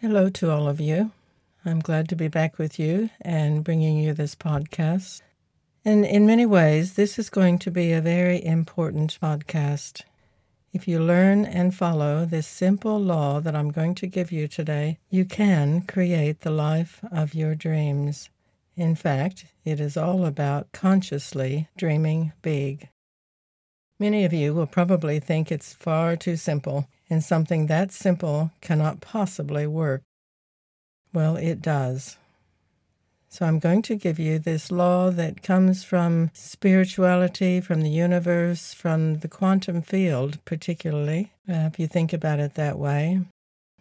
Hello to all of you. I'm glad to be back with you and bringing you this podcast. And in many ways, this is going to be a very important podcast. If you learn and follow this simple law that I'm going to give you today, you can create the life of your dreams. In fact, it is all about consciously dreaming big. Many of you will probably think it's far too simple, and something that simple cannot possibly work. Well, it does. So I'm going to give you this law that comes from spirituality, from the universe, from the quantum field, particularly, uh, if you think about it that way.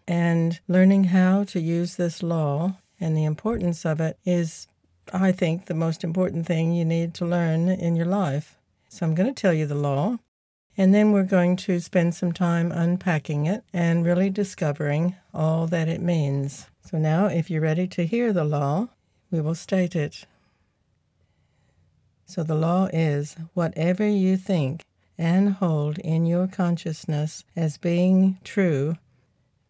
And learning how to use this law and the importance of it is, I think, the most important thing you need to learn in your life. So I'm going to tell you the law, and then we're going to spend some time unpacking it and really discovering all that it means. So now, if you're ready to hear the law, we will state it. So the law is whatever you think and hold in your consciousness as being true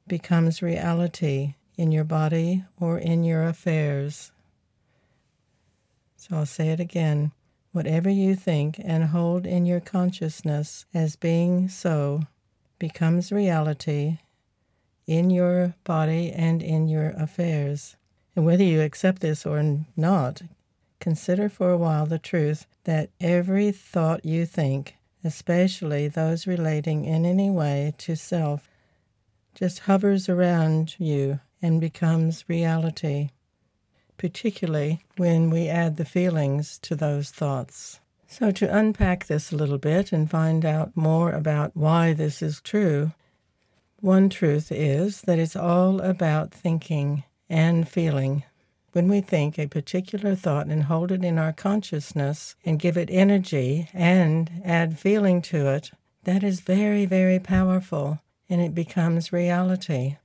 becomes reality in your body or in your affairs. So I'll say it again. Whatever you think and hold in your consciousness as being so becomes reality in your body and in your affairs. And whether you accept this or not, consider for a while the truth that every thought you think, especially those relating in any way to self, just hovers around you and becomes reality, particularly when we add the feelings to those thoughts. So, to unpack this a little bit and find out more about why this is true, one truth is that it's all about thinking and feeling. When we think a particular thought and hold it in our consciousness and give it energy and add feeling to it, that is very, very powerful and it becomes reality.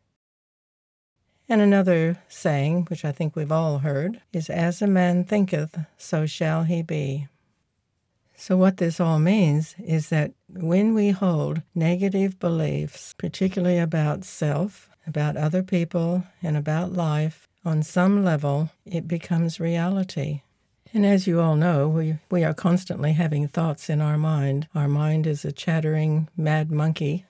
And another saying, which I think we've all heard, is As a man thinketh, so shall he be. So, what this all means is that when we hold negative beliefs, particularly about self about other people and about life, on some level, it becomes reality. And as you all know, we, we are constantly having thoughts in our mind. Our mind is a chattering mad monkey.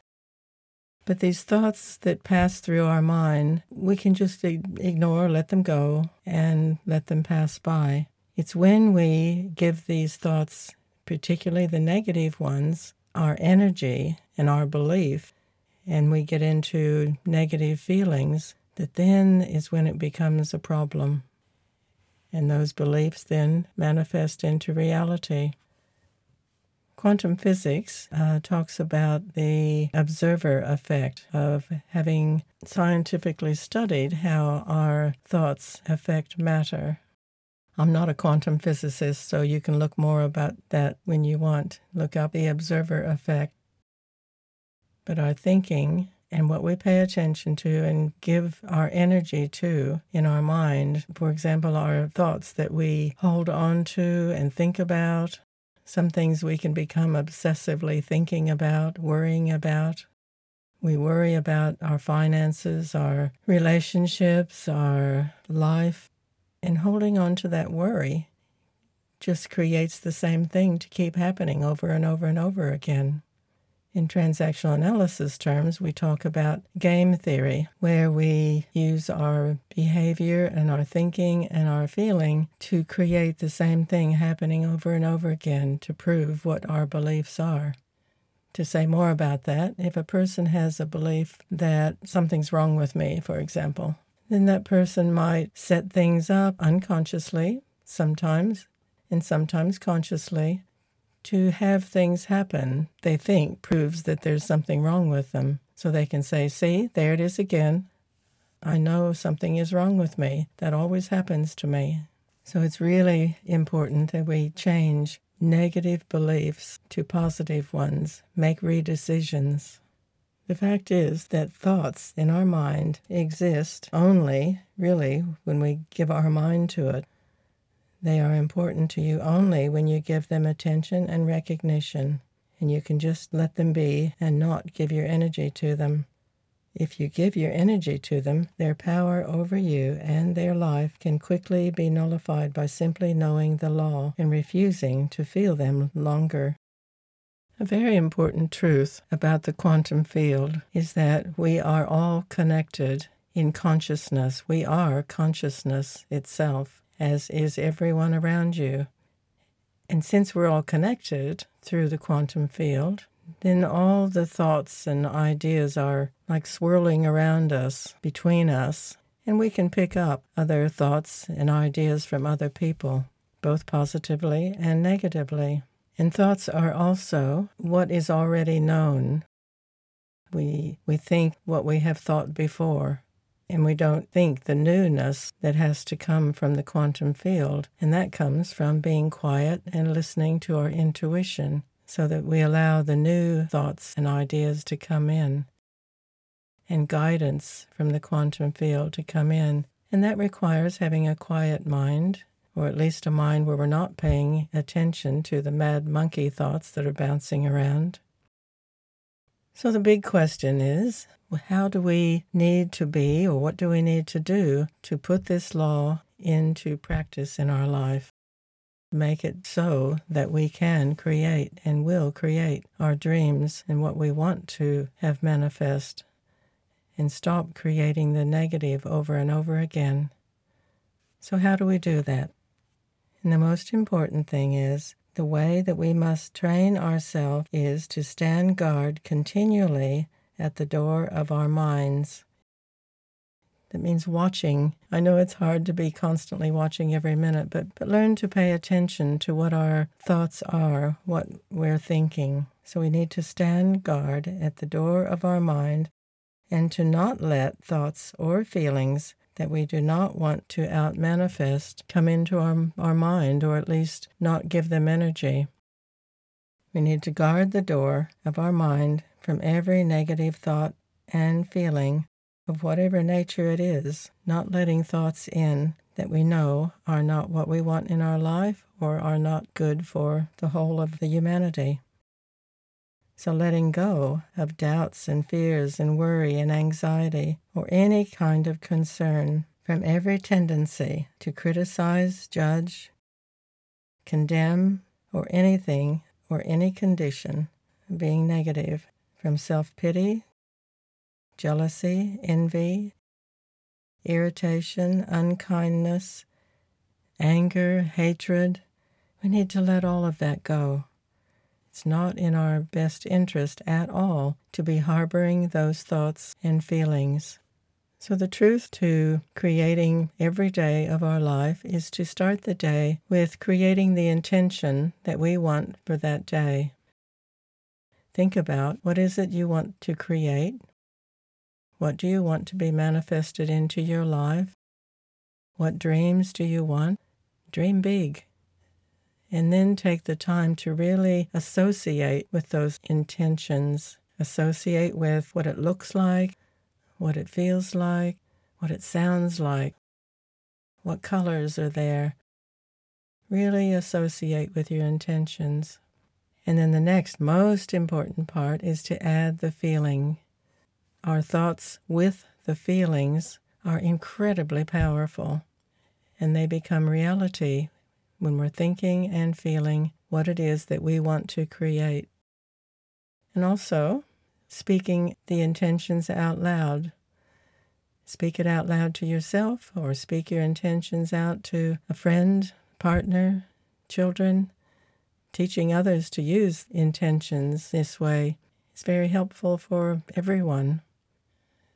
But these thoughts that pass through our mind, we can just ignore, let them go, and let them pass by. It's when we give these thoughts, particularly the negative ones, our energy and our belief and we get into negative feelings, that then is when it becomes a problem. And those beliefs then manifest into reality. Quantum physics uh, talks about the observer effect of having scientifically studied how our thoughts affect matter. I'm not a quantum physicist, so you can look more about that when you want. Look up the observer effect but our thinking and what we pay attention to and give our energy to in our mind. For example, our thoughts that we hold on to and think about. Some things we can become obsessively thinking about, worrying about. We worry about our finances, our relationships, our life. And holding on to that worry just creates the same thing to keep happening over and over and over again. In transactional analysis terms, we talk about game theory, where we use our behavior and our thinking and our feeling to create the same thing happening over and over again to prove what our beliefs are. To say more about that, if a person has a belief that something's wrong with me, for example, then that person might set things up unconsciously, sometimes, and sometimes consciously, to have things happen they think proves that there's something wrong with them. So they can say, See, there it is again. I know something is wrong with me. That always happens to me. So it's really important that we change negative beliefs to positive ones, make redecisions. The fact is that thoughts in our mind exist only, really, when we give our mind to it. They are important to you only when you give them attention and recognition, and you can just let them be and not give your energy to them. If you give your energy to them, their power over you and their life can quickly be nullified by simply knowing the law and refusing to feel them longer. A very important truth about the quantum field is that we are all connected in consciousness. We are consciousness itself, as is everyone around you. And since we're all connected through the quantum field, then all the thoughts and ideas are like swirling around us, between us, and we can pick up other thoughts and ideas from other people, both positively and negatively. And thoughts are also what is already known. We, we think what we have thought before, and we don't think the newness that has to come from the quantum field. And that comes from being quiet and listening to our intuition so that we allow the new thoughts and ideas to come in and guidance from the quantum field to come in. And that requires having a quiet mind or at least a mind where we're not paying attention to the mad monkey thoughts that are bouncing around. So the big question is how do we need to be, or what do we need to do to put this law into practice in our life? Make it so that we can create and will create our dreams and what we want to have manifest, and stop creating the negative over and over again. So, how do we do that? And the most important thing is the way that we must train ourselves is to stand guard continually at the door of our minds. That means watching. I know it's hard to be constantly watching every minute, but, but learn to pay attention to what our thoughts are, what we're thinking. So we need to stand guard at the door of our mind and to not let thoughts or feelings that we do not want to out manifest come into our, our mind, or at least not give them energy. We need to guard the door of our mind from every negative thought and feeling of whatever nature it is, not letting thoughts in that we know are not what we want in our life or are not good for the whole of the humanity. So, letting go of doubts and fears and worry and anxiety or any kind of concern from every tendency to criticize, judge, condemn, or anything or any condition being negative, from self pity, jealousy, envy, irritation, unkindness, anger, hatred. We need to let all of that go. It's not in our best interest at all to be harboring those thoughts and feelings. So, the truth to creating every day of our life is to start the day with creating the intention that we want for that day. Think about what is it you want to create? What do you want to be manifested into your life? What dreams do you want? Dream big and then take the time to really associate with those intentions, associate with what it looks like, what it feels like, what it sounds like, what colors are there. Really associate with your intentions. And then the next most important part is to add the feeling. Our thoughts with the feelings are incredibly powerful, and they become reality when we're thinking and feeling what it is that we want to create. And also, speaking the intentions out loud. Speak it out loud to yourself, or speak your intentions out to a friend, partner, children. Teaching others to use intentions this way is very helpful for everyone.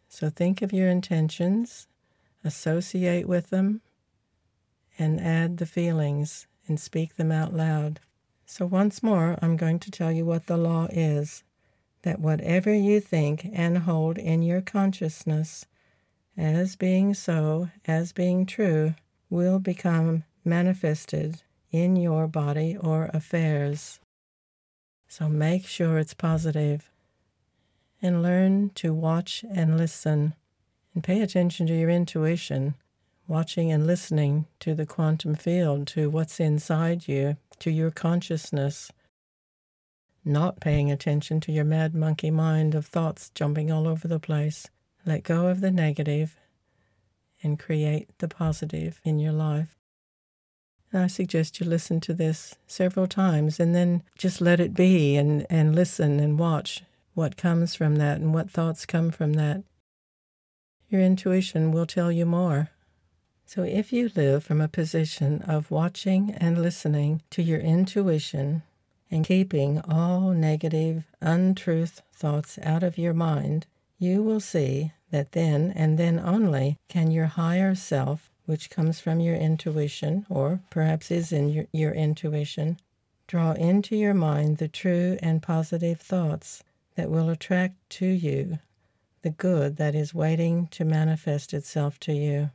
So think of your intentions, associate with them, and add the feelings and speak them out loud. So, once more, I'm going to tell you what the law is that whatever you think and hold in your consciousness as being so, as being true, will become manifested in your body or affairs. So make sure it's positive and learn to watch and listen and pay attention to your intuition watching and listening to the quantum field, to what's inside you, to your consciousness, not paying attention to your mad monkey mind of thoughts jumping all over the place. Let go of the negative and create the positive in your life. And I suggest you listen to this several times and then just let it be and, and listen and watch what comes from that and what thoughts come from that. Your intuition will tell you more. So if you live from a position of watching and listening to your intuition and keeping all negative, untruth thoughts out of your mind, you will see that then and then only can your higher self, which comes from your intuition, or perhaps is in your, your intuition, draw into your mind the true and positive thoughts that will attract to you the good that is waiting to manifest itself to you.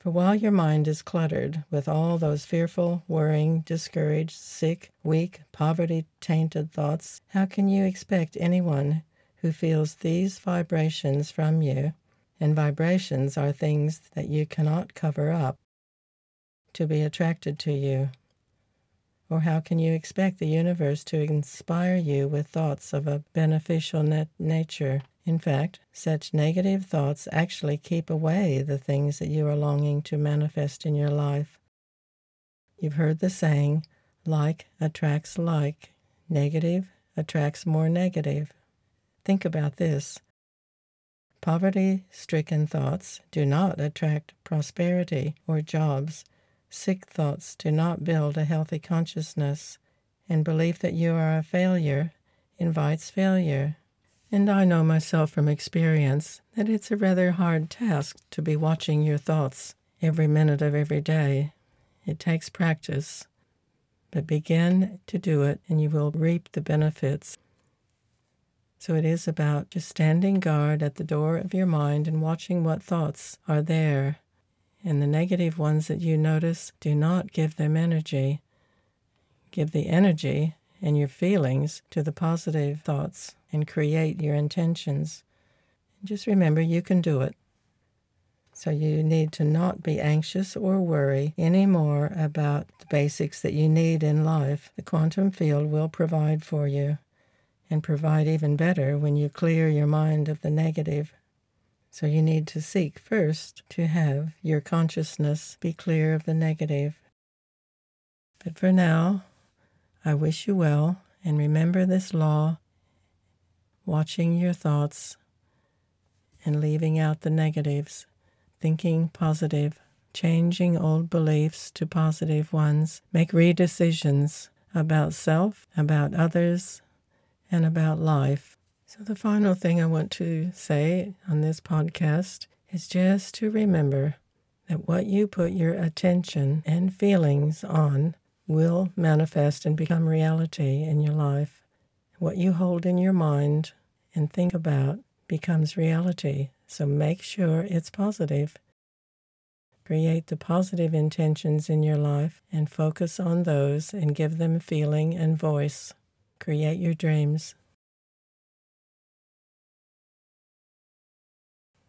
For while your mind is cluttered with all those fearful, worrying, discouraged, sick, weak, poverty tainted thoughts, how can you expect anyone who feels these vibrations from you, and vibrations are things that you cannot cover up, to be attracted to you? Or how can you expect the universe to inspire you with thoughts of a beneficial nat- nature? In fact, such negative thoughts actually keep away the things that you are longing to manifest in your life. You've heard the saying, like attracts like, negative attracts more negative. Think about this. Poverty stricken thoughts do not attract prosperity or jobs. Sick thoughts do not build a healthy consciousness, and belief that you are a failure invites failure. And I know myself from experience that it's a rather hard task to be watching your thoughts every minute of every day. It takes practice, but begin to do it and you will reap the benefits. So it is about just standing guard at the door of your mind and watching what thoughts are there. And the negative ones that you notice, do not give them energy. Give the energy and your feelings to the positive thoughts and create your intentions. Just remember you can do it. So you need to not be anxious or worry anymore about the basics that you need in life. The quantum field will provide for you and provide even better when you clear your mind of the negative. So you need to seek first to have your consciousness be clear of the negative. But for now, I wish you well and remember this law watching your thoughts and leaving out the negatives, thinking positive, changing old beliefs to positive ones, make redecisions about self, about others, and about life. So, the final thing I want to say on this podcast is just to remember that what you put your attention and feelings on will manifest and become reality in your life. What you hold in your mind and think about becomes reality. So make sure it's positive. Create the positive intentions in your life and focus on those and give them feeling and voice. Create your dreams.